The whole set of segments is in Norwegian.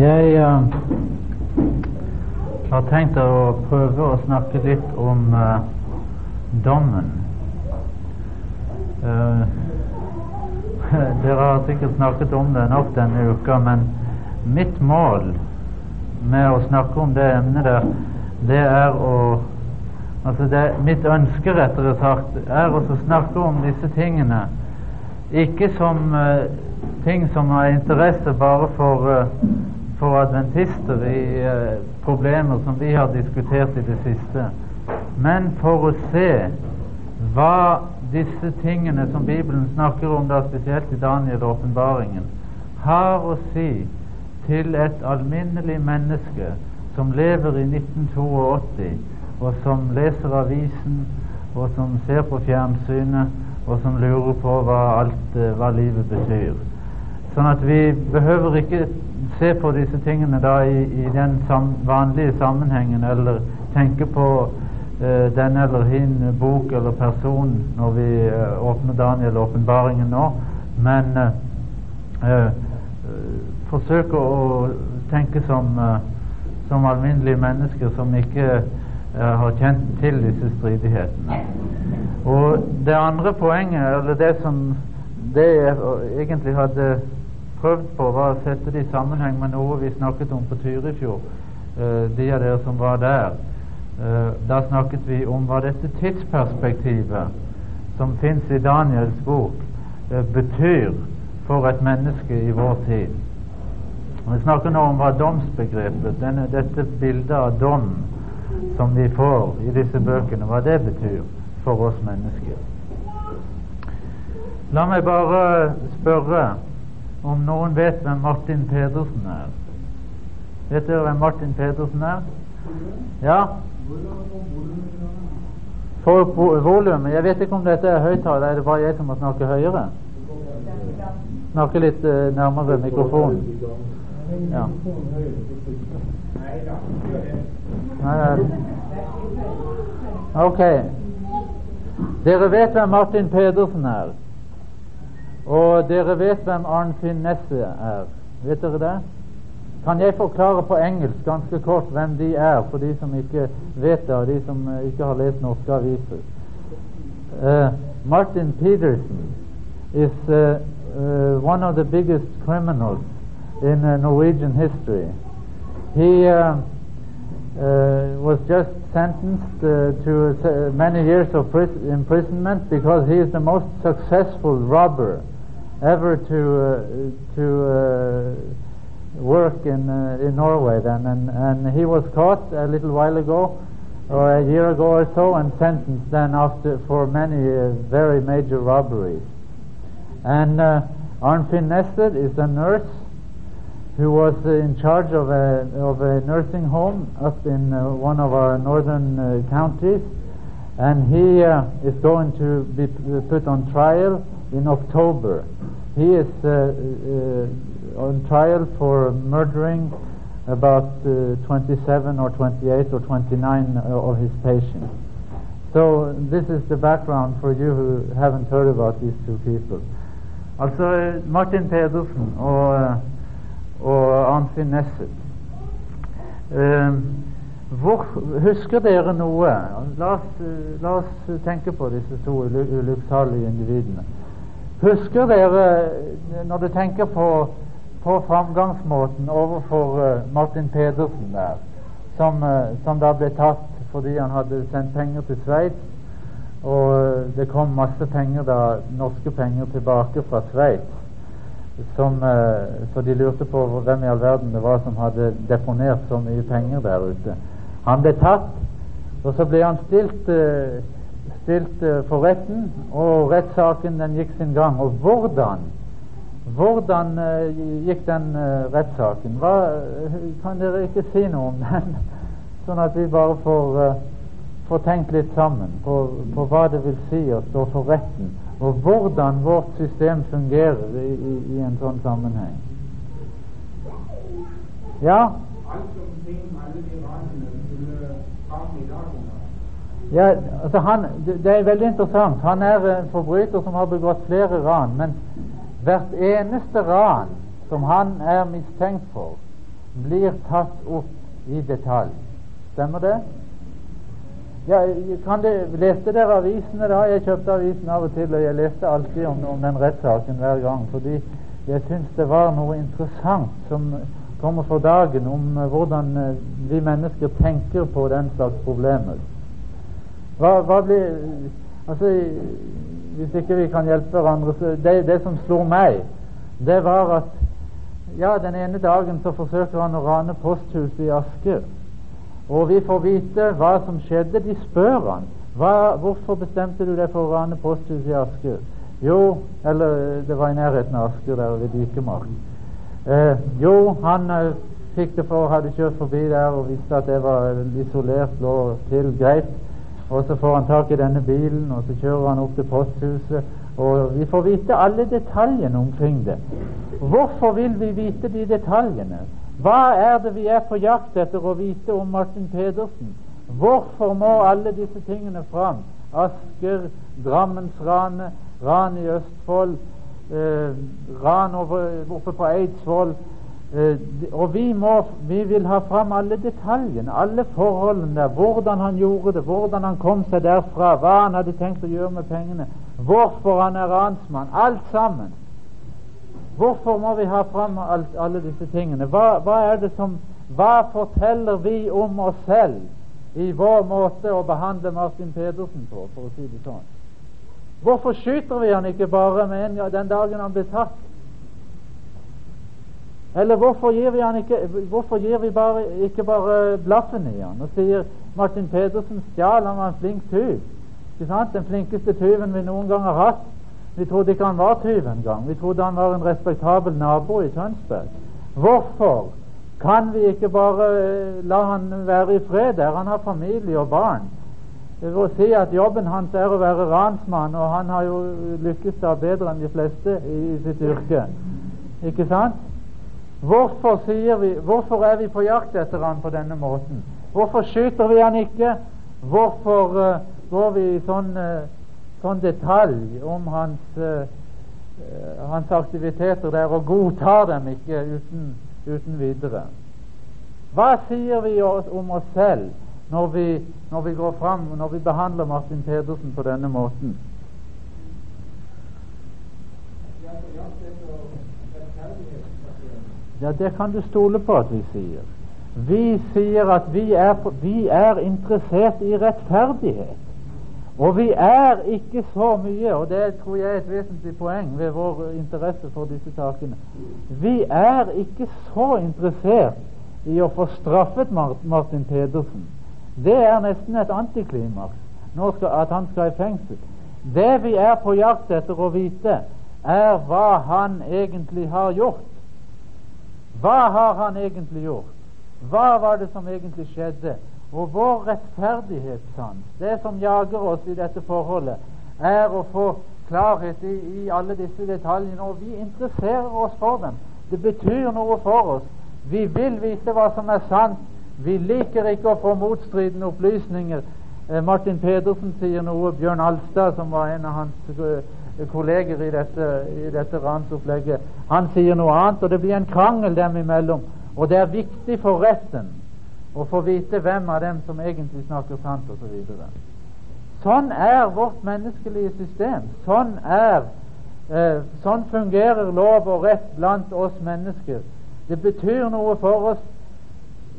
Jeg uh, har tenkt å prøve å snakke litt om uh, dommen. Uh, dere har sikkert snakket om det nok denne uka, men mitt mål med å snakke om det emnet der, det er å Altså det, mitt ønske, rettere sagt, er å snakke om disse tingene ikke som ting som har interesse bare for for adventister i uh, problemer som vi har diskutert i det siste, men for å se hva disse tingene som Bibelen snakker om, da spesielt i Daniel og åpenbaringen, har å si til et alminnelig menneske som lever i 1982, og som leser avisen, og som ser på fjernsynet, og som lurer på hva alt uh, hva livet betyr. Sånn at vi behøver ikke se på disse tingene da i, i den sam, vanlige sammenhengen, eller tenke på uh, den eller hin bok eller person når vi uh, åpner Daniel-åpenbaringen nå, men uh, forsøke å tenke som, som alminnelige mennesker som ikke har kjent til disse stridighetene. Og det andre poenget, eller det som det jeg egentlig hadde prøvd på, var å sette det i sammenheng med noe vi snakket om på Tyrifjord, uh, de av dere som var der. Uh, da snakket vi om hva dette tidsperspektivet som fins i Daniels bok, uh, betyr for et menneske i vår tid. Vi snakker nå om hva domsbegrepet, denne, dette bildet av dom som vi får i disse bøkene, hva det betyr for oss mennesker. La meg bare spørre om noen vet hvem Martin Pedersen er. Vet dere hvem Martin Pedersen er? Ja? For volumet Jeg vet ikke om dette er høyttaler, er det bare jeg som må snakke høyere? Snakke litt uh, nærmere mikrofonen. Ja. Ok. Dere vet hvem Martin Pedersen er? Og dere vet hvem Arnfinn Nesse er. Vet dere det? Kan jeg forklare på engelsk ganske kort hvem de er, for de som ikke vet det, og de som uh, ikke har lest norske aviser? Uh, Martin Pedersen is uh, one of the biggest criminals in Norwegian history. He was just sentenced to many years of imprisonment because he is the most successful robber ever to uh, to uh, work in uh, in Norway then, and and he was caught a little while ago, or a year ago or so, and sentenced then after for many very major robberies. And uh, Arnfinn Nested is a nurse who was uh, in charge of a, of a nursing home up in uh, one of our northern uh, counties, and he is going to be put on trial in October. He is uh, uh, on trial for murdering about uh, 27 or 28 or 29 of his patients. So this is the background for you who haven't heard about these two people. Altså Martin Pedersen og, og Arnfinn Nesset. Uh, hvor, husker dere noe? La oss, la oss tenke på disse to ulykksalige individene. Husker dere, når du tenker på, på framgangsmåten overfor uh, Martin Pedersen der, som, som, da ble tatt fordi han hadde sendt penger til Sveits, og det kom masse penger da, norske penger tilbake fra Sveits, så de lurte på hvem i all verden det var som hadde deponert så mye penger der ute. Han ble tatt, og så ble han stilt stilt uh, for retten, og rettssaken den gikk sin gang. Og hvordan hvordan gikk den rettssaken? Hva, kan dere ikke si noe om den? sånn at vi bare får, får tenkt litt sammen på, på, hva det vil si å stå for retten, og hvordan vårt system fungerer i, i, i en sånn sammenheng. Ja? Ja, altså han, Det er veldig interessant. Han er en forbryter som har begått flere ran. Men hvert eneste ran som han er mistenkt for, blir tatt opp i detalj. Stemmer det? Ja, kan det, Leste dere avisene da? Jeg kjøpte avisen av og til, og jeg leste alltid om, om den rettssaken hver gang. Fordi jeg syns det var noe interessant som kommer for dagen om uh, hvordan uh, vi mennesker tenker på den slags problemer. Hva, hva blir Altså, hvis ikke vi kan hjelpe hverandre så det, det som slo meg, det var at ja, den ene dagen så forsøker han å rane posthuset i Asker. Og vi får vite hva som skjedde. De spør han hva, hvorfor bestemte du deg for å rane posthuset i Asker. Jo, eller det var i nærheten av Asker, der ved Dikemark. Eh, jo, han eh, fikk det for hadde kjørt forbi der og visste at det var isolert, lå til greit. Og så får han tak i denne bilen, og så kjører han opp til posthuset. Og vi får vite alle detaljene omkring det. Hvorfor vil vi vite de detaljene? Hva er det vi er på jakt etter å vite om Martin Pedersen? Hvorfor må alle disse tingene fram? Asker, Drammensranet, ran i Østfold, eh, ran oppe på Eidsvoll. Eh, og vi, må, vi vil ha fram alle detaljene, alle forholdene. Hvordan han gjorde det, hvordan han kom seg derfra, hva han hadde tenkt å gjøre med pengene, hvorfor han er ransmann. Alt sammen. Hvorfor må vi ha fram alle disse tingene? Hva, hva, er det som Hva forteller vi om oss selv i vår måte å behandle Martin Pedersen på, for å si det sånn? Hvorfor skyter vi han ikke bare med en den dagen han blir tatt? Eller hvorfor gir vi, ikke, hvorfor gir vi bare, ikke bare blaffen i han og sier Martin Pedersen stjal, han var en flink tyv? Den flinkeste tyven vi noen gang har hatt. Vi trodde ikke han var tyv engang. Vi trodde han var en respektabel nabo i Tønsberg. Hvorfor kan vi ikke bare eh, la han være i fred der? Han har familie og barn. Jeg vil si at Jobben hans er å være ransmann, og han har jo lykkes da bedre enn de fleste i sitt yrke. Ikke sant? Hvorfor, vi, hvorfor er vi på jakt etter han på denne måten? Hvorfor skyter vi han ikke? Hvorfor uh, går vi i sånn uh, sånn detalj om hans, uh, hans aktiviteter der og godtar dem ikke uten, uten videre. Hva sier vi om oss selv når vi, når vi går fram, når vi behandler Martin Pedersen på denne måten? Ja, det kan du stole på at vi sier. Vi sier at vi er, vi er interessert i rettferdighet. Og vi er ikke så mye, og det tror jeg er et vesentlig poeng ved vår interesse for disse sakene Vi er ikke så interessert i å få straffet Martin Pedersen. Det er nesten et antiklimaks at han skal i fengsel. Det vi er på jakt etter å vite, er hva han egentlig har gjort. Hva har han egentlig gjort? Hva var det som egentlig skjedde? Og vår rettferdighetssans, det som jager oss i dette forholdet, er å få klarhet i, i alle disse detaljene, og vi interesserer oss for dem. Det betyr noe for oss. Vi vil vite hva som er sant. Vi liker ikke å få motstridende opplysninger. Eh, Martin Pedersen sier noe, Bjørn Alstad, som var en av hans eh, kolleger i dette, i dette ransopplegget, han sier noe annet, og det blir en krangel dem imellom. Og det er viktig for retten og få vite hvem av dem som egentlig snakker sant, osv. Så sånn er vårt menneskelige system. Sånn er eh, Sånn fungerer lov og rett blant oss mennesker. Det betyr noe for oss.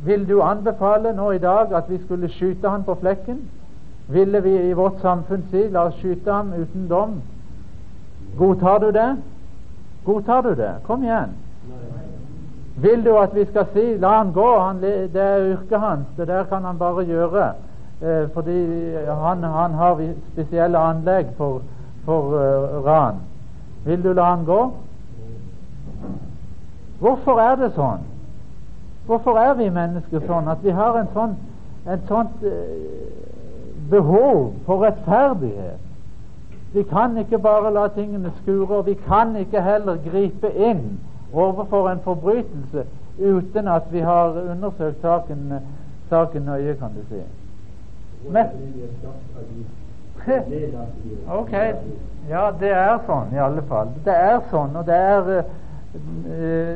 Vil du anbefale nå i dag at vi skulle skyte han på flekken? Ville vi i vårt samfunn si la oss skyte ham uten dom? Godtar du det? Godtar du det? Kom igjen. Vil du at vi skal si 'la han gå', han, det er yrket hans, det der kan han bare gjøre, eh, fordi han, han, har spesielle anlegg for, for uh, ran. Vil du la han gå? Hvorfor er det sånn? Hvorfor er vi mennesker sånn at vi har en sånn, et sånt uh, behov for rettferdighet? Vi kan ikke bare la tingene skure, og vi kan ikke heller gripe inn overfor en forbrytelse uten at vi har undersøkt saken, saken nøye, kan du si. Men Ok. Ja, det er sånn i alle fall. Det er sånn, og det er eh,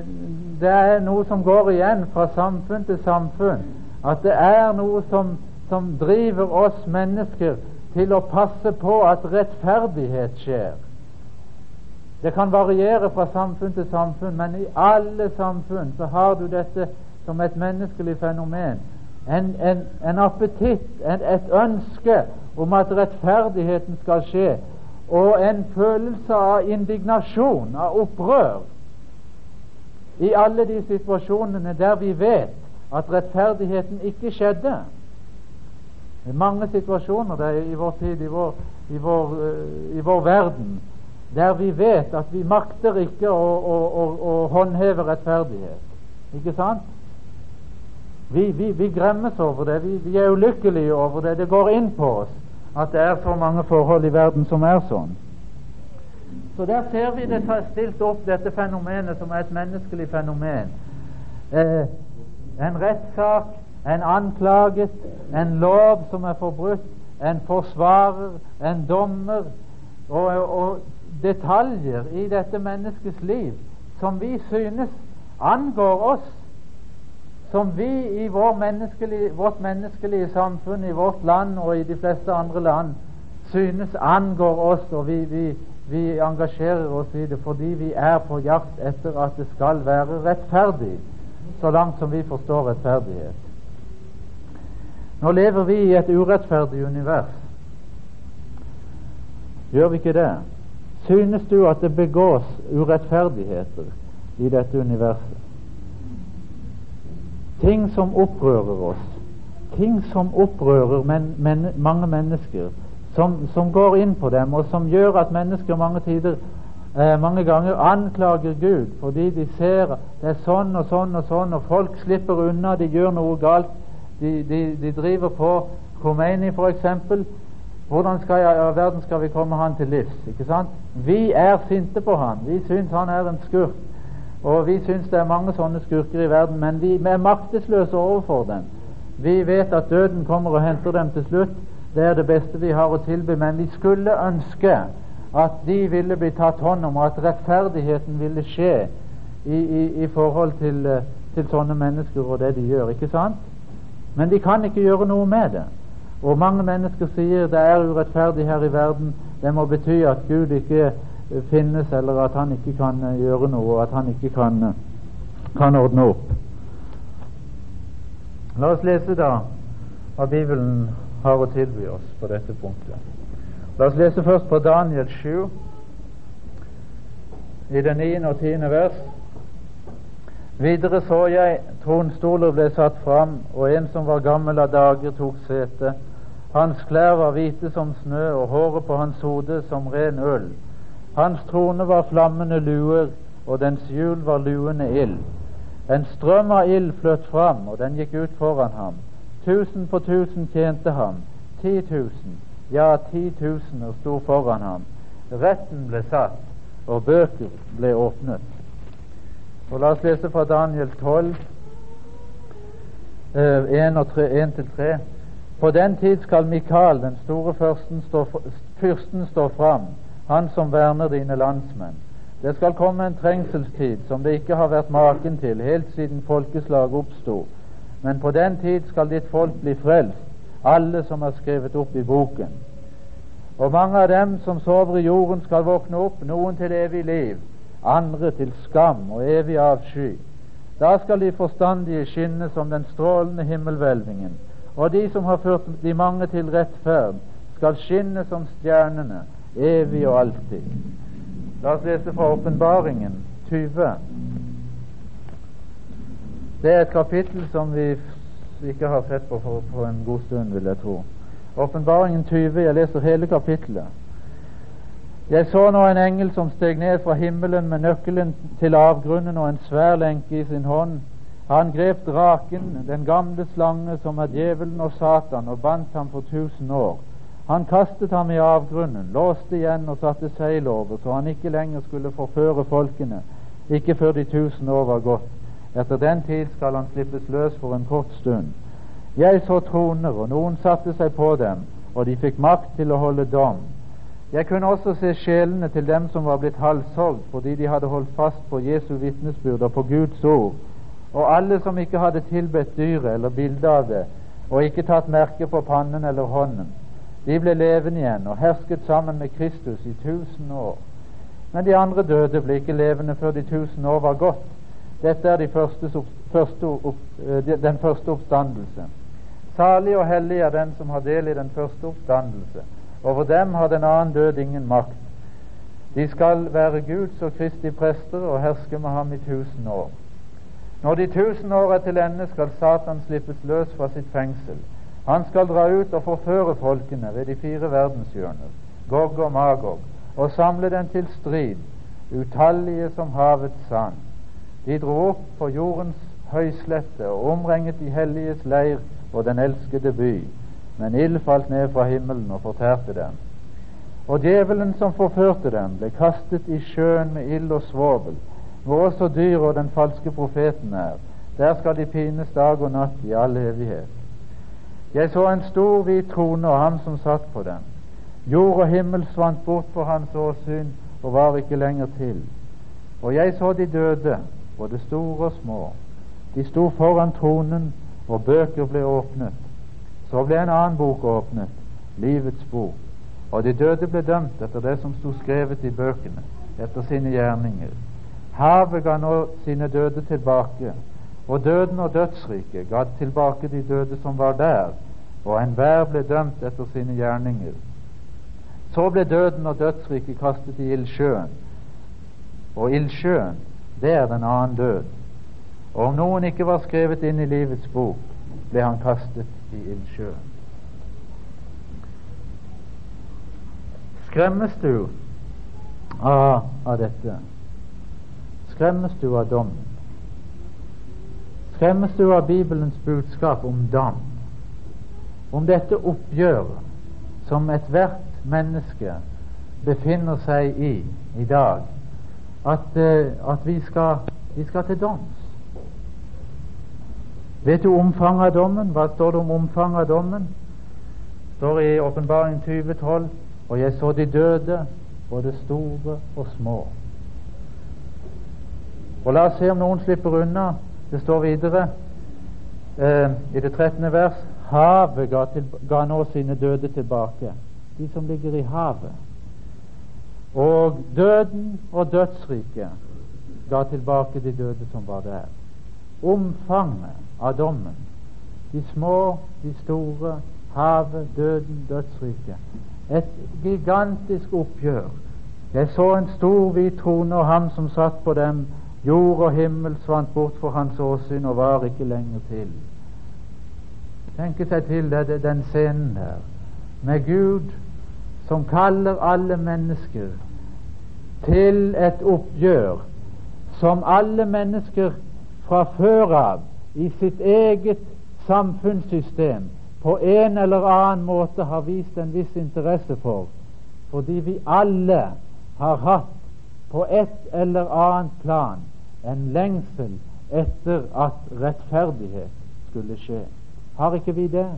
det er noe som går igjen fra samfunn til samfunn. At det er noe som, som driver oss mennesker til å passe på at rettferdighet skjer. Det kan variere fra samfunn til samfunn, men i alle samfunn så har du dette som et menneskelig fenomen. En, en, en appetitt, en, et ønske om at rettferdigheten skal skje, og en følelse av indignasjon, av opprør, i alle de situasjonene der vi vet at rettferdigheten ikke skjedde. I mange situasjoner i vår tid, i vår, i vår, uh, i vår verden, der vi vet at vi makter ikke å, å, å, å håndheve rettferdighet. Ikke sant? Vi, vi, vi gremmes over det. Vi, vi, er ulykkelige over det. Det går inn på oss at det er så mange forhold i verden som er sånn. Så der ser vi det stilt opp, dette fenomenet som er et menneskelig fenomen. Eh, en rettssak, en anklaget, en lov som er forbrutt, en forsvarer, en dommer og, og detaljer i dette menneskets liv som vi synes angår oss, som vi i vår menneskelige, vårt menneskelige samfunn, i vårt land og i de fleste andre land synes angår oss, og vi, vi, vi engasjerer oss i det fordi vi er på jakt etter at det skal være rettferdig, så langt som vi forstår rettferdighet. Nå lever vi i et urettferdig univers. Gjør vi ikke det? Synes du at det begås urettferdigheter i dette universet? Ting som opprører oss, ting som opprører men, men, mange mennesker, som, som, går inn på dem, og som gjør at mennesker mange tider eh, mange ganger anklager Gud fordi de ser det er sånn og sånn og sånn, og folk slipper unna, de gjør noe galt. De, de, de driver på Khomeini, f.eks. Hvordan skal jeg, i verden skal vi komme han til livs? ikke sant? Vi er sinte på han. Vi syns han er en skurk. Og vi syns det er mange sånne skurker i verden, men vi er maktesløse overfor dem. Vi vet at døden kommer og henter dem til slutt. Det er det beste vi har å tilby. Men vi skulle ønske at de ville bli tatt hånd om, og at rettferdigheten ville skje i, i, i forhold til, eh, til sånne mennesker og det de gjør. ikke sant? Men vi kan ikke gjøre noe med det. Og mange mennesker sier det er urettferdig her i verden. Det må bety at Gud ikke finnes, eller at han ikke kan eh, gjøre noe, at han ikke kan, eh, kan ordne opp. La oss lese da hva Bibelen har å tilby oss på dette punktet. La oss lese først på Daniel 7, i det niende og tiende vers. Videre så jeg tronstoler ble satt fram, og en som var gammel av dager, tok sete. Hans klær var hvite som snø, og håret på hans hode som ren ull. Hans trone var flammende luer, og dens hjul var luende ild. En strøm av ild fløt fram, og den gikk ut foran ham. Tusen på tusen tjente ham. Ti tusen, ja, ti tusener sto foran ham. Retten ble satt, og bøker ble åpnet. Og La oss lese fra Daniel 12, eh, 1-3. På den tid skal Mikael, den store fyrsten, stå, fyrsten, stå fram, han som verner dine landsmenn. Det skal komme en trengselstid som det ikke har vært maken til helt siden folkeslaget oppsto. Men på den tid skal ditt folk bli frelst, alle som er skrevet opp i boken. Og mange av dem som sover i jorden, skal våkne opp, noen til evig liv, andre til skam og evig avsky. Da skal de forstandige skinne som den strålende himmelhvelvingen og de som har ført de mange til rettferd, skal skinne som stjernene evig og alltid. La oss lese fra Åpenbaringen 20. Det er et kapittel som vi ikke har sett på for, for en god stund, vil jeg tro. Åpenbaringen 20. Jeg leser hele kapittelet. Jeg så nå en engel som steg ned fra himmelen med nøkkelen til avgrunnen og en svær lenke i sin hånd. Han grep draken, den gamle slange som er djevelen og Satan, og bandt ham for tusen år. Han kastet ham i avgrunnen, låste igjen og satte seil over, så han ikke lenger skulle forføre folkene, ikke før de tusen år var gått. Etter den tid skal han slippes løs for en kort stund. Jeg så troner, og noen satte seg på dem, og de fikk makt til å holde dom. Jeg kunne også se sjelene til dem som var blitt halshogd fordi de hadde holdt fast på Jesu vitnesbyrd og på Guds ord, og alle som ikke hadde tilbedt dyret eller bildet av det, og ikke tatt merke på pannen eller hånden. De ble levende igjen og hersket sammen med Kristus i tusen år. Men de andre døde ble ikke levende før de tusen år var gått. Dette er de første, første opp, eh, den første oppstandelse. Salig og hellig er den som har del i den første oppstandelse. Over dem har den annen død ingen makt. De skal være Guds og Kristi prester og herske med ham i tusen år. Når de tusen år er til ende, skal Satan slippes løs fra sitt fengsel. Han skal dra ut og forføre folkene ved de fire verdenshjørner, Gog og Magog, og samle dem til strid, utallige som havets sand. De dro opp på jordens høyslette og omringet de helliges leir og den elskede by, men ild falt ned fra himmelen og fortærte dem. Og djevelen som forførte dem, ble kastet i sjøen med ild og svovel, hvor også dyr og den falske profeten er. Der skal de pines dag og natt i all evighet. Jeg så en stor hvit trone og ham som satt på den. Jord og himmel svant bort for hans åsyn og var ikke lenger til. Og jeg så de døde, både store og små. De sto foran tronen, og bøker ble åpnet. Så ble en annen bok åpnet, livets bok, og de døde ble dømt etter det som sto skrevet i bøkene, etter sine gjerninger. Havet ga nå sine døde tilbake, og døden og dødsriket ga tilbake de døde som var der, og enhver ble dømt etter sine gjerninger. Så ble døden og dødsriket kastet i ildsjøen, og ildsjøen, det er den annen død. Og om noen ikke var skrevet inn i livets bok, ble han kastet i ildsjøen. Skremmes du av, av dette? Skremmes du av dommen? Skremmes du av Bibelens budskap om dom? Om dette oppgjøret som ethvert menneske befinner seg i i dag, at, uh, at vi, skal, vi skal til doms? Vet du omfanget av dommen? Hva står det om omfanget av dommen? Det står i Åpenbaring 2012 og jeg så de døde, både store og små. Og La oss se om noen slipper unna. Det står videre eh, i det 13. vers havet ga, til, ga nå sine døde tilbake, de som ligger i havet. Og døden og dødsriket ga tilbake de døde som var der. Omfanget av dommen. De små, de store, havet, døden, dødsriket. Et gigantisk oppgjør. Jeg så en stor hvit trone og ham som satt på dem. Jord og himmel svant bort for hans åsyn og var ikke lenger til. Tenke seg til det, den scenen der, med Gud som kaller alle mennesker til et oppgjør som alle mennesker fra før av i sitt eget samfunnssystem på en eller annen måte har vist en viss interesse for, fordi vi alle har hatt på et eller annet plan en lengsel etter at rettferdighet skulle skje. Har ikke vi det?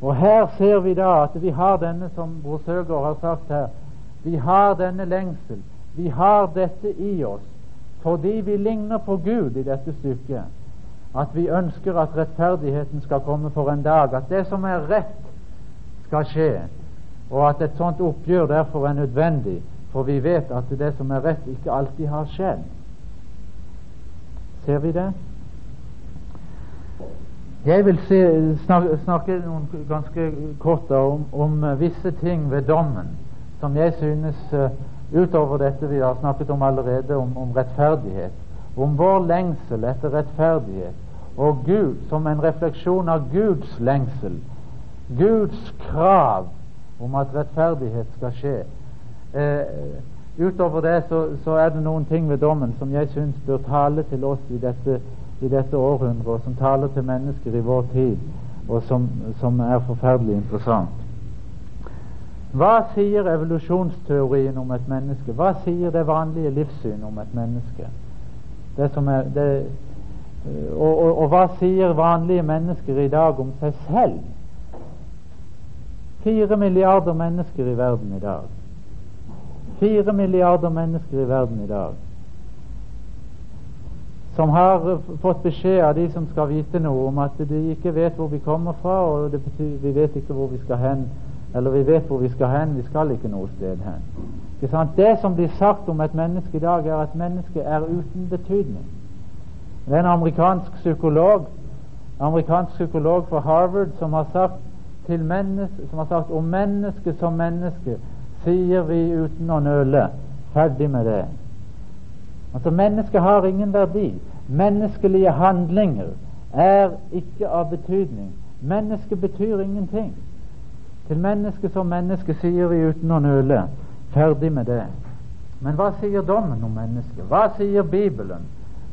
Og her ser vi da at vi har denne, som Bror Søgaard har sagt her, vi har denne lengsel. Vi har dette i oss fordi vi ligner på Gud i dette stykket at vi ønsker at rettferdigheten skal komme for en dag, at det som er rett, skal skje, og at et sånt oppgjør derfor er nødvendig, for vi vet at det som er rett, ikke alltid har skjedd. Ser vi det? Jeg vil se, snakke, snakke ganske kort om, om, visse ting ved dommen som jeg synes, uh, utover dette vi har snakket om allerede, om, om rettferdighet, om vår lengsel etter rettferdighet og Gud som en refleksjon av Guds lengsel, Guds krav om at rettferdighet skal skje. Eh, utover det så, så, er det noen ting ved dommen som jeg syns bør tale til oss i dette, i dette århundret, og som taler til mennesker i vår tid, og som, som er forferdelig interessant. Hva sier evolusjonsteorien om et menneske? Hva sier det vanlige livssyn om et menneske? Det som er, det, og, og, og hva sier vanlige mennesker i dag om seg selv? Fire milliarder mennesker i verden i dag. Fire milliarder mennesker i verden i dag som har fått beskjed av de som skal vite noe, om at de ikke vet hvor vi kommer fra, og det betyr vi vet ikke hvor vi skal hen. Eller vi vet hvor vi skal hen, vi skal ikke noe sted hen. Det som blir sagt om et menneske i dag, er at mennesket er uten betydning. Det er en amerikansk psykolog amerikansk psykolog fra Harvard som har sagt, til som har sagt om mennesket som menneske sier vi uten å nøle ferdig med det. Altså Mennesket har ingen verdi. Menneskelige handlinger er ikke av betydning. Mennesket betyr ingenting. Til mennesket som menneske sier vi uten å nøle ferdig med det. Men hva sier dommen om mennesket? Hva sier Bibelen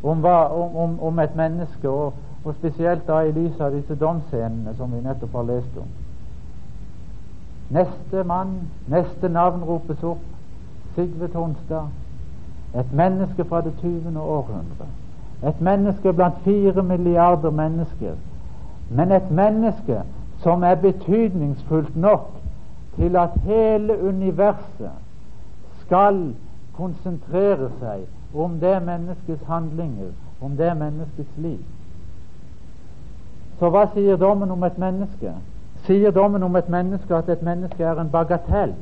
om, hva, om, om et menneske, og, og, spesielt da i lys av disse domsscenene som vi nettopp har lest om? Neste mann, neste navn ropes opp. Sigve Tonstad. Et menneske fra det 20. århundre. Et menneske blant fire milliarder mennesker. Men et menneske som er betydningsfullt nok til at hele universet skal konsentrere seg om det menneskets handlinger, om det menneskets liv. Så hva sier dommen om et menneske? Sier dommen om et menneske at et menneske er en bagatell?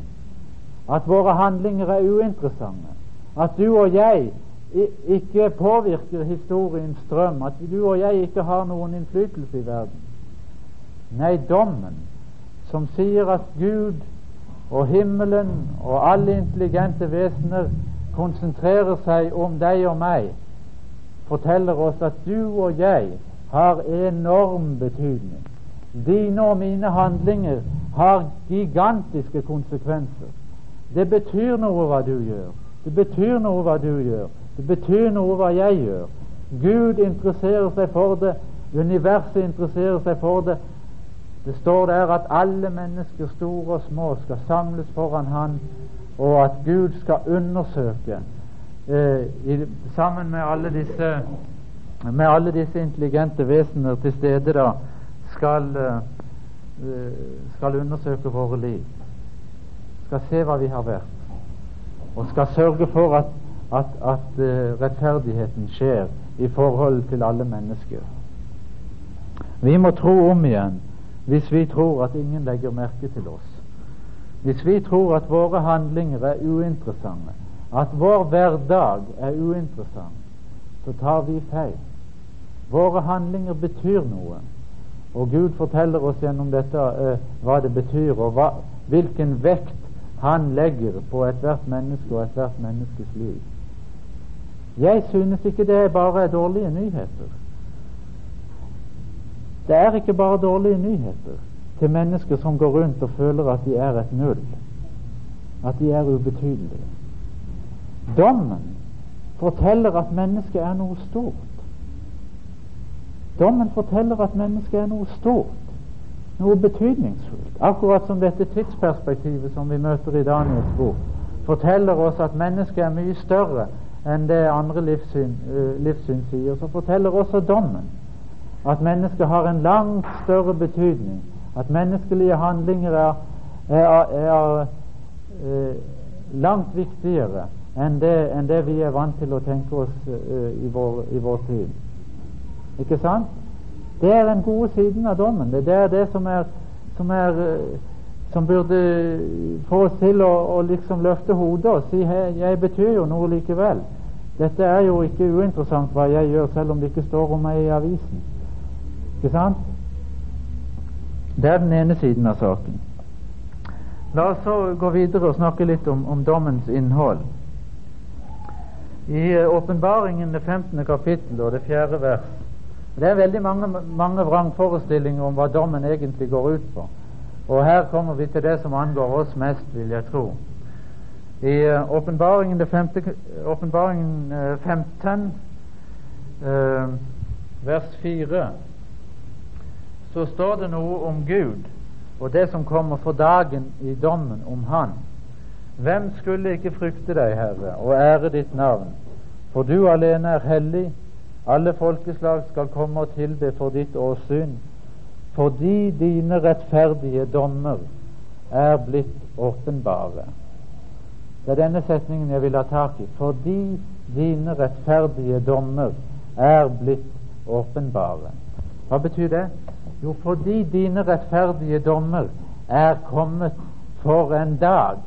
At våre handlinger er uinteressante? At du og jeg ikke påvirker historiens strøm? At du og jeg ikke har noen innflytelse i verden? Nei, dommen som sier at Gud og himmelen og alle intelligente vesener konsentrerer seg om deg og meg, forteller oss at du og jeg har enorm betydning. Dine og mine handlinger har gigantiske konsekvenser. Det betyr noe hva du gjør. Det betyr noe hva du gjør. Det betyr noe hva jeg gjør. Gud interesserer seg for det. Universet interesserer seg for det. Det står der at alle mennesker, store og små, skal samles foran Han, og at Gud skal undersøke eh, i, sammen med alle disse med alle disse intelligente vesener til stede da skal, eh, skal undersøke våre liv. Skal se hva vi har vært, og skal sørge for at, at, at uh, rettferdigheten skjer i forhold til alle mennesker. Vi må tro om igjen hvis vi tror at ingen legger merke til oss. Hvis vi tror at våre handlinger er uinteressante, at vår hverdag er uinteressant, så tar vi feil. Våre handlinger betyr noe, og Gud forteller oss gjennom dette uh, hva det betyr, og hva, hvilken vekt Han legger på ethvert menneske og ethvert menneskes liv. Jeg synes ikke det bare er dårlige nyheter. Det er ikke bare dårlige nyheter til mennesker som går rundt og føler at de er et null, at de er ubetydelige. Dommen forteller at mennesket er noe stort. Dommen forteller at mennesket er noe stort, noe betydningsfullt. Akkurat som dette tidsperspektivet som vi møter i Daniels bok, forteller oss at mennesket er mye større enn det andre livssyn, uh, livssyn sier, så forteller også dommen at mennesket har en langt større betydning, at menneskelige handlinger er, er, er, uh, langt viktigere enn det, enn det, vi er vant til å tenke oss uh, i, vår, i, vår, tid. Ikke sant? Det er den gode siden av dommen. Det er det som er, som, er, uh, som burde få oss til å, å liksom løfte hodet og si hey, jeg betyr jo noe likevel. Dette er jo ikke uinteressant hva jeg gjør, selv om det ikke står om meg i avisen. Ikke sant? Det er den ene siden av saken. La oss så gå videre og snakke litt om, om dommens innhold. I eh, åpenbaringen, det 15. kapittel og det fjerde vers, det er veldig mange, mange vrangforestillinger om hva dommen egentlig går ut på. Og her kommer vi til det som angår oss mest, vil jeg tro. I eh, åpenbaringen uh, åpenbaringen uh, 15, uh, vers 4, så står det noe om Gud og det som kommer for dagen i dommen om Han. Hvem skulle ikke frykte deg, Herre, og ære ditt navn? For du alene er hellig. Alle folkeslag skal komme og tilbe for ditt åsyn, fordi dine rettferdige dommer er blitt åpenbare. Det er denne setningen jeg vil ha tak i. Fordi dine rettferdige dommer er blitt åpenbare. Hva betyr det? Jo, fordi dine rettferdige dommer er kommet for en dag.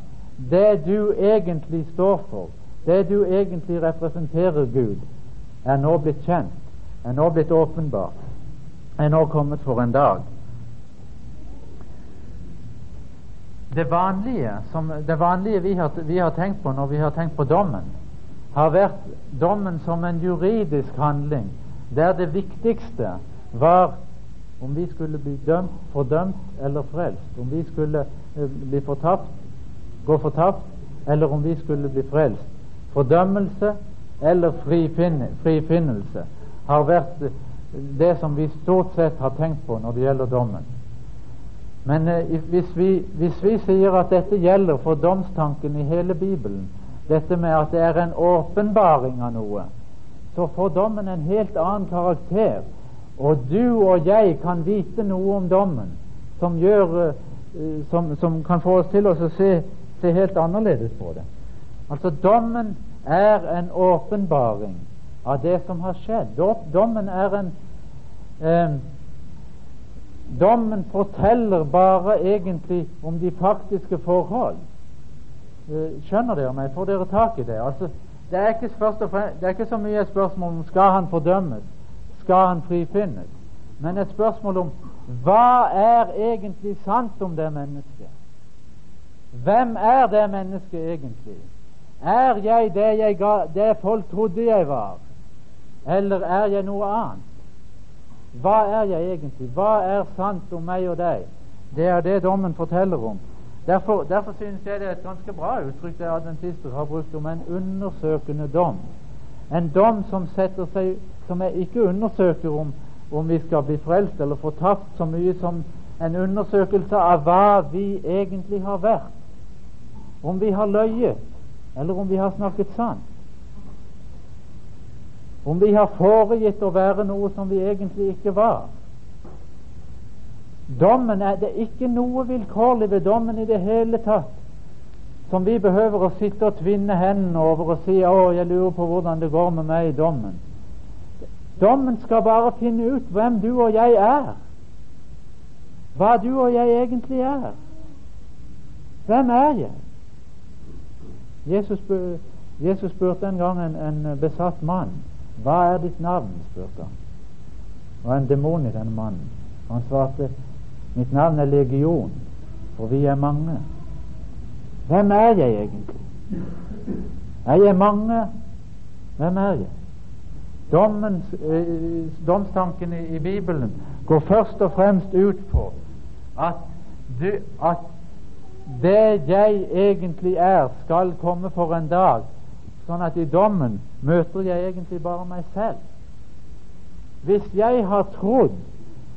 Det du egentlig står for, det du egentlig representerer Gud, er nå blitt kjent, er nå blitt åpenbart, er nå kommet for en dag. Det vanlige, som, det vanlige vi, har, vi har tenkt på når vi har tenkt på dommen, har vært dommen som en juridisk handling, der det viktigste var om vi skulle bli dømt, fordømt eller frelst, om vi skulle eh, bli fortapt, gå fortapt, eller om vi skulle bli frelst. Fordømmelse eller frifinnelse har vært eh, det som vi stort sett har tenkt på når det gjelder dommen. Men eh, hvis, vi, hvis, vi, sier at dette gjelder for domstanken i hele Bibelen, dette med at det er en åpenbaring av noe, så får dommen en helt annen karakter og du og jeg kan vite noe om dommen som, gjør, uh, som, som kan få oss til å se, se, helt annerledes på det. Altså Dommen er en åpenbaring av det som har skjedd. Dommen er en eh, Dommen forteller bare egentlig om de faktiske forhold. Uh, skjønner dere meg? Får dere tak i det? Altså, det, er ikke det er ikke så mye et spørsmål om skal han fordømmes skal han frifinnes. Men et spørsmål om hva er egentlig sant om det mennesket? Hvem er det mennesket egentlig? Er jeg det, jeg ga, det folk trodde jeg var, eller er jeg noe annet? Hva er jeg egentlig? Hva er sant om meg og deg? Det er det dommen forteller om. Derfor, derfor synes jeg det er et ganske bra uttrykk det adventister har brukt om en undersøkende dom. En dom som setter seg som jeg ikke undersøker om, om vi skal bli frelst eller fortapt, så mye som en undersøkelse av hva vi egentlig har vært. Om vi har løyet, eller om vi har snakket sant. Om vi har foregitt å være noe som vi egentlig ikke var. Dommen er det ikke noe vilkårlig ved dommen i det hele tatt som vi behøver å sitte og tvinne hendene over og si 'Å, jeg lurer på hvordan det går med meg i dommen'. Dommen skal bare finne ut hvem du og jeg er. Hva du og jeg egentlig er. Hvem er jeg? Jesus, Jesus spurte en gang en, en, besatt mann hva er ditt navn. spurte han. Det en demon i denne mannen. Han svarte mitt navn er legion, for vi er mange. Hvem er jeg egentlig? Er jeg mange? Hvem er jeg? Dommens, eh, domstanken i, i, Bibelen går først og fremst ut på at, du, at det jeg egentlig er, skal komme for en dag, sånn at i dommen møter jeg egentlig bare meg selv. Hvis jeg har trodd,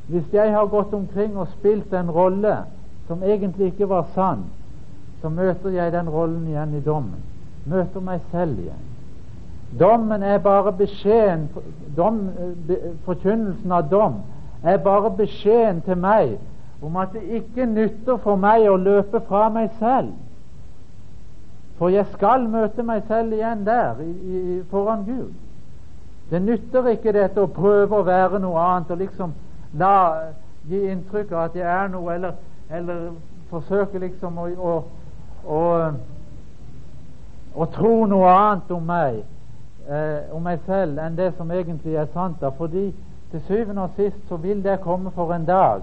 hvis jeg har gått omkring og spilt en rolle som egentlig ikke var sann, så møter jeg den rollen igjen i dommen. Møter meg selv igjen. Dommen er bare beskjeden dom, Forkynnelsen av dom er bare beskjeden til meg om at det ikke nytter for meg å løpe fra meg selv. For jeg skal møte meg selv igjen der, i, i, foran Gud. Det nytter ikke dette å prøve å være noe annet og liksom la gi inntrykk av at jeg er noe, eller, eller forsøke liksom å, å, å, å tro noe annet om meg eh, om meg selv enn det som egentlig er sant. Da, fordi til syvende og sist så vil det komme for en dag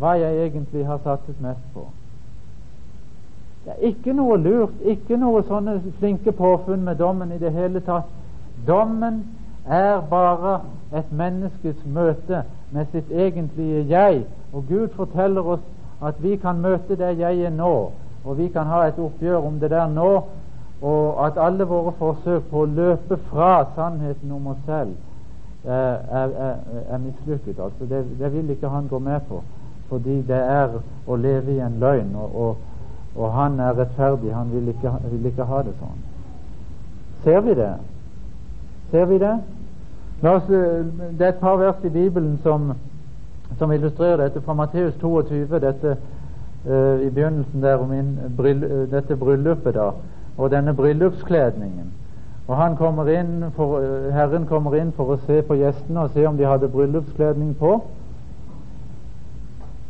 hva jeg egentlig har satset mest på. Det er ikke noe lurt, ikke noe sånne flinke påfunn med dommen i det hele tatt. Dommen er bare et menneskes møte med sitt egentlige jeg. Og Gud forteller oss at vi kan møte det jeget nå, og vi kan ha et oppgjør om det der nå, og at alle våre forsøk på å løpe fra sannheten om oss selv eh, er, er, er mislykket. Altså det, det, vil ikke han gå med på, fordi det er å leve i en løgn. Og, og, og han er rettferdig. Han vil ikke, vil ikke, ha det sånn. Ser vi det? Ser vi det? Oss, eh, det er et par vers i Bibelen som, som illustrerer dette, fra Matteus 22. Dette uh, i begynnelsen der om bryll, dette bryllupet da, og denne bryllupskledningen. Og han kommer inn for, uh, Herren kommer inn for å se på gjestene og se om de hadde bryllupskledning på.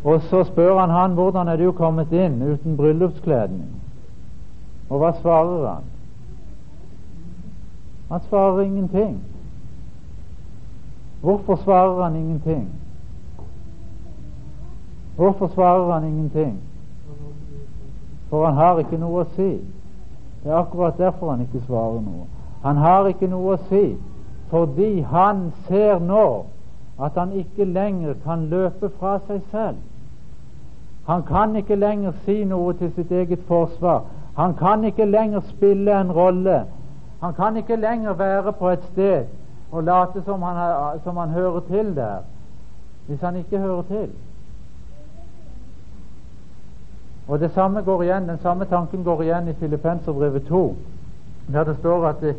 Og så spør han han hvordan er du kommet inn uten bryllupskledning. Og hva svarer han? Han svarer ingenting. Hvorfor svarer han ingenting? Hvorfor svarer han ingenting? For han har ikke noe å si. Det er akkurat derfor han ikke svarer noe. Han har ikke noe å si fordi han ser nå at han ikke lenger kan løpe fra seg selv. Han kan ikke lenger si noe til sitt eget forsvar. Han kan ikke lenger spille en rolle. Han kan ikke lenger være på et sted og late som han, som han hører til der, hvis han ikke hører til. Og det samme går igjen, Den samme tanken går igjen i Filippenserbrevet 2, der det står at,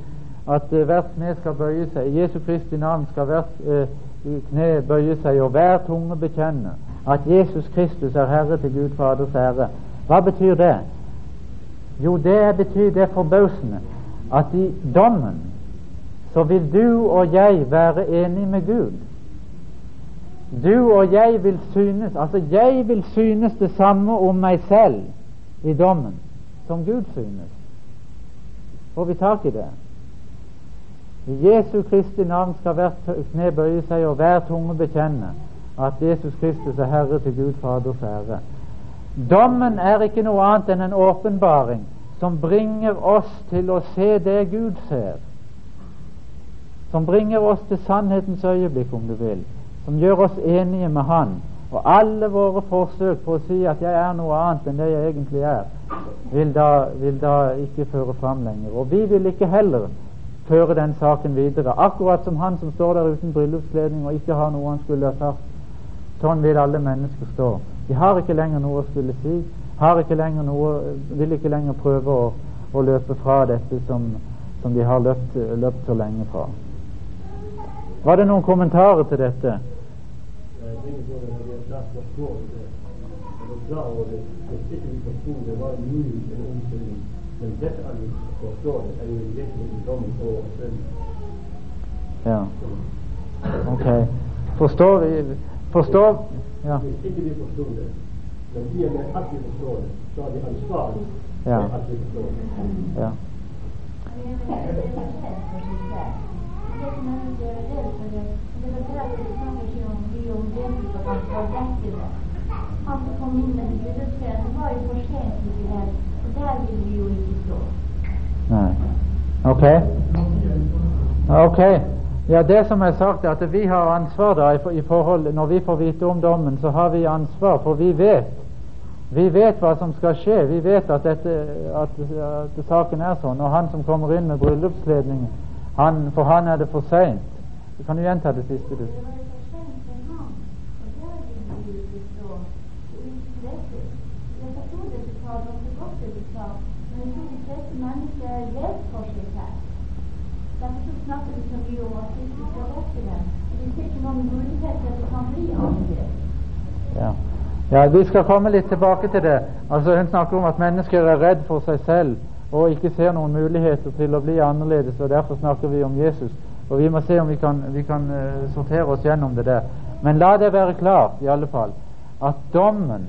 at hvert kne skal bøye seg. I Jesu Kristi navn skal hvert eh, kne bøye seg, og hver tunge bekjenne at Jesus Kristus er Herre til Gud Faders ære. Hva betyr det? Jo, det betyr det forbausende at i dommen så vil du og jeg være enig med Gud. Du og jeg vil synes Altså, jeg vil synes det samme om meg selv i dommen som Gud synes. Får vi tak i det? I Jesu Kristi navn skal hvert kne bøye seg og hver tunge bekjenne at Jesus Kristus er Herre til Gud Faders ære. Dommen er ikke noe annet enn en åpenbaring som bringer oss til å se det Gud ser. Som bringer oss til sannhetens øyeblikk, om du vil. Som gjør oss enige med Han. Og alle våre forsøk på å si at jeg er noe annet enn det jeg egentlig er, vil da, vil da ikke føre fram lenger. Og vi vil ikke heller føre den saken videre. Akkurat som han som står der uten bryllupskledning og ikke har noe han skulle ha sagt. Sånn vil alle mennesker stå. De har ikke lenger noe å skulle si, har ikke lenger noe, vil ikke lenger prøve å, å løpe fra dette som, som de har løpt, løpt, så lenge fra. Var det noen kommentarer til dette? Ja. Ok. Forstår vi Forstår ja. Hvis ikke vi forstår det, men i og med at vi forstår det, så er vi ansvarlig ja. for at vi forstår det. Ja. Han som kom inn med bryllupskjeden, var jo for sent uti der, og der vil vi jo ikke stå. Nei. Ok. Ok. Ja, Det som er sagt, er at vi har ansvar da i forhold, Når vi får vite om dommen, så har vi ansvar, for vi vet vi vet hva som skal skje. Vi vet at, dette, at, at saken er sånn. Og han som kommer inn med bryllupsledning han, for han er det for seint. Kan du gjenta det siste, du? Ja. ja, Vi skal komme litt tilbake til det. Altså Hun snakker om at mennesker er redd for seg selv og ikke ser noen muligheter til å bli annerledes, og derfor snakker vi om Jesus. Og Vi må se om vi kan, vi kan uh, sortere oss gjennom det der. Men la det være klart, i alle fall, at dommen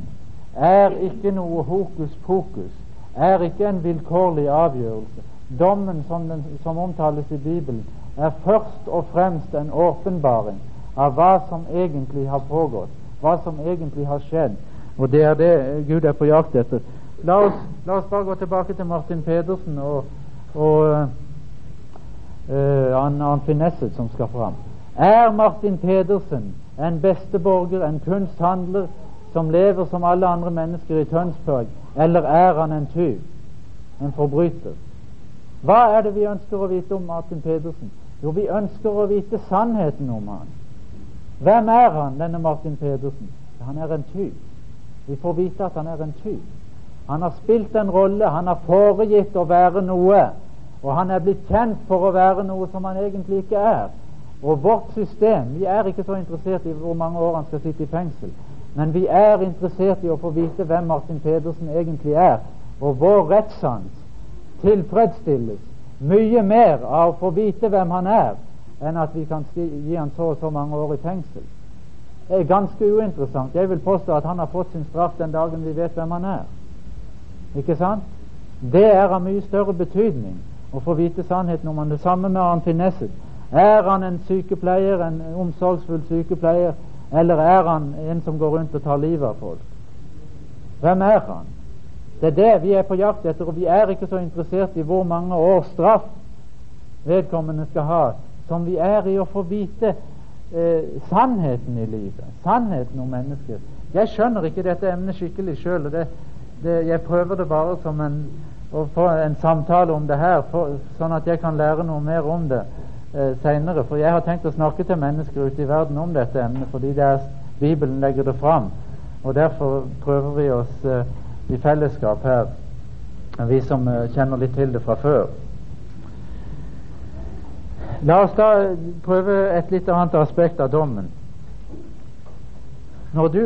er ikke noe hokus pokus, er ikke en vilkårlig avgjørelse. Dommen som, den, som omtales i Bibelen, er først og fremst en åpenbaring av hva som egentlig har pågått, hva som egentlig har skjedd. Og det er det Gud er på jakt etter. La oss, la oss bare gå tilbake til Martin Pedersen og, og uh, Arnfinn Finesset som skal fram. Er Martin Pedersen en besteborger, en kunsthandler som lever som alle andre mennesker i Tønsberg, eller er han en tyv, en forbryter? Hva er det vi ønsker å vite om Martin Pedersen? Jo, vi ønsker å vite sannheten om han. Hvem er han, denne Martin Pedersen? Han er en tyv. Vi får vite at han er en tyv. Han har spilt en rolle, han har foregitt å være noe, og han er blitt kjent for å være noe som han egentlig ikke er. Og vårt system Vi er ikke så interessert i hvor mange år han skal sitte i fengsel, Men vi er interessert i å få vite hvem Martin Pedersen egentlig er, og vår rettssans tilfredsstilles mye mer av å få vite hvem han er, enn at vi kan gi han så og så mange år i fengsel. Det er ganske uinteressant. Jeg vil påstå at han har fått sin straff den dagen vi vet hvem han er. Ikke sant? Det er av mye større betydning å få vite sannheten om han. Det samme med Arnt Finesset. Er han en sykepleier, en omsorgsfull sykepleier, eller er han en som går rundt og tar livet av folk? Hvem er han? Det er det vi er på jakt etter, og vi er ikke så interessert i hvor mange års straff vedkommende skal ha, som vi er i å få vite eh, sannheten i livet, sannheten om mennesker. Jeg skjønner ikke dette emnet skikkelig sjøl, og jeg prøver det bare som en, å få en samtale om det her, for, sånn at jeg kan lære noe mer om det eh, seinere. For jeg har tenkt å snakke til mennesker ute i verden om dette emnet, fordi er, Bibelen legger det fram. Og derfor prøver vi oss eh, i fellesskap her, vi som eh, kjenner litt til det fra før. La oss da prøve et litt annet aspekt av dommen. Når du,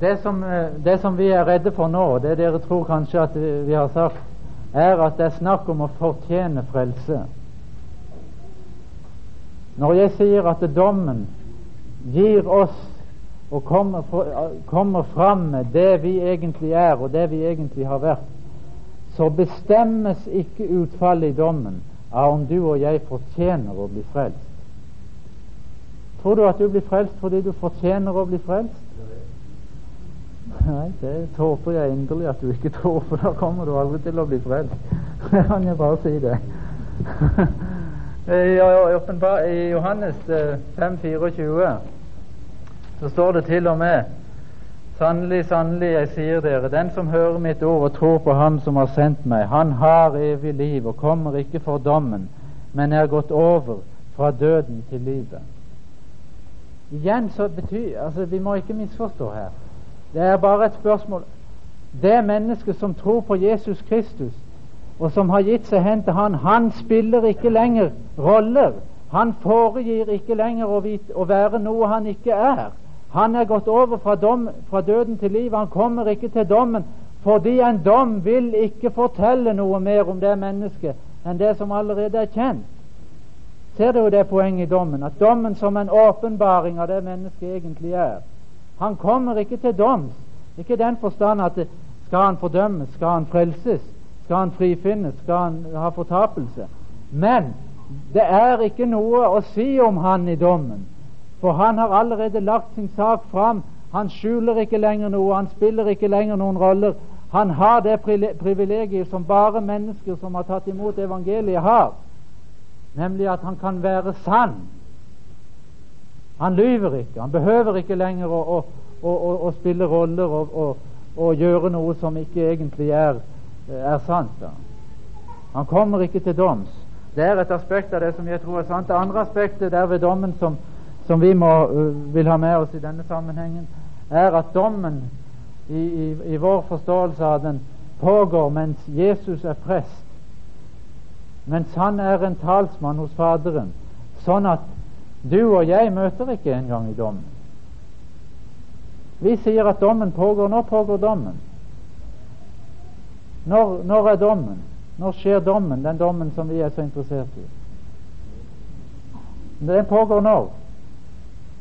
det, som, eh, det som vi er redde for nå, det dere tror kanskje at vi har sagt, er at det er snakk om å fortjene frelse. Når jeg sier at dommen gir oss og kommer, kommer fram med det vi egentlig er, og det vi egentlig har vært, så bestemmes ikke utfallet i dommen av om du og jeg fortjener å bli frelst. Tror du at du blir frelst fordi du fortjener å bli frelst? Nei, det håper jeg inderlig at du ikke tror, for da kommer du aldri til å bli frelst. Jeg kan jeg bare si det. I Johannes 5, eh, 24 så står det til og med Sannelig, sannelig, jeg sier dere, den som hører mitt ord og tror på Ham som har sendt meg, han har evig liv og kommer ikke for dommen, men er gått over fra døden til livet. Igjen så betyr altså Vi må ikke misforstå her. Det er bare et spørsmål Det mennesket som tror på Jesus Kristus, og som har gitt seg hen til Han, han spiller ikke lenger roller. Han foregir ikke lenger å, vite, å være noe han ikke er. Han er gått over fra, dom, fra døden til livet. Han kommer ikke til dommen, fordi en dom vil ikke fortelle noe mer om det mennesket enn det som allerede er kjent. Ser du det poenget i dommen? At dommen som en åpenbaring av det mennesket egentlig er. Han kommer ikke til doms. Ikke i den forstand at skal han fordømmes, skal han frelses, skal han frifinnes, skal han ha fortapelse. Men det er ikke noe å si om han i dommen. For han har allerede lagt sin sak fram. Han skjuler ikke lenger noe, han spiller ikke lenger noen roller. Han har det privilegiet som bare mennesker som har tatt imot evangeliet, har, nemlig at han kan være sann. Han lyver ikke. Han behøver ikke lenger å, å, å, å spille roller og, gjøre noe som ikke egentlig er, er sant. Da. Han kommer ikke til doms. Det er et aspekt av det som jeg tror er sant. Det andre aspektet der ved dommen som, som vi må, uh, vil ha med oss i denne sammenhengen, er at dommen i, i, i vår forståelse av den pågår mens Jesus er prest, mens han er en talsmann hos Faderen, sånn at du og jeg møter ikke engang i dommen. Vi sier at dommen pågår. Når pågår dommen? Når, når er dommen? Når skjer dommen, den dommen som vi er så interessert i? Den pågår når?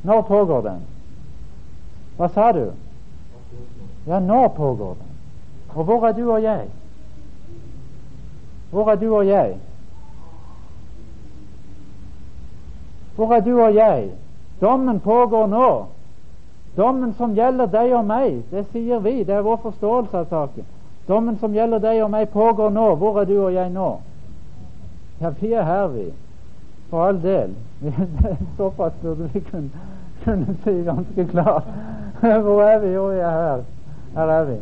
Når pågår den? Hva sa du? Ja, nå pågår den. Og hvor er du og jeg? Hvor er du og jeg? Hvor er du og jeg? Dommen pågår nå. Dommen som gjelder deg og meg, det sier vi, det er vår forståelse av saken. Dommen som gjelder deg og meg, pågår nå. Hvor er du og jeg nå? Ja, vi er her, vi. For all del. Såpass burde vi kunne, kunne si ganske klart. Hvor er vi? Jo, vi er her. Her er vi.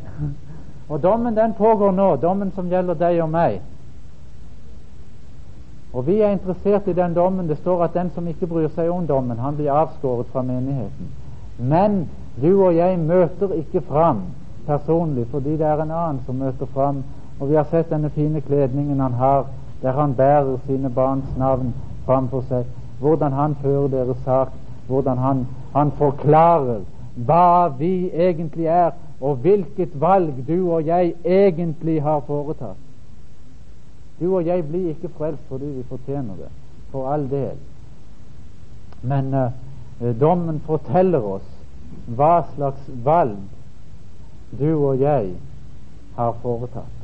Og dommen den pågår nå, dommen som gjelder deg og meg. Og vi er interessert i den dommen. Det står at den som ikke bryr seg om dommen, han blir avskåret fra menigheten. Men du og jeg møter ikke fram personlig, fordi det er en annen som møter fram. Og vi har sett denne fine kledningen han har, der han bærer sine barns navn framfor seg, hvordan han fører deres sak, hvordan han, han forklarer hva vi egentlig er, og hvilket valg du og jeg egentlig har foretatt. Du og jeg blir ikke frelst fordi vi fortjener det, for all del. Men eh, dommen forteller oss hva slags valg du og jeg har foretatt.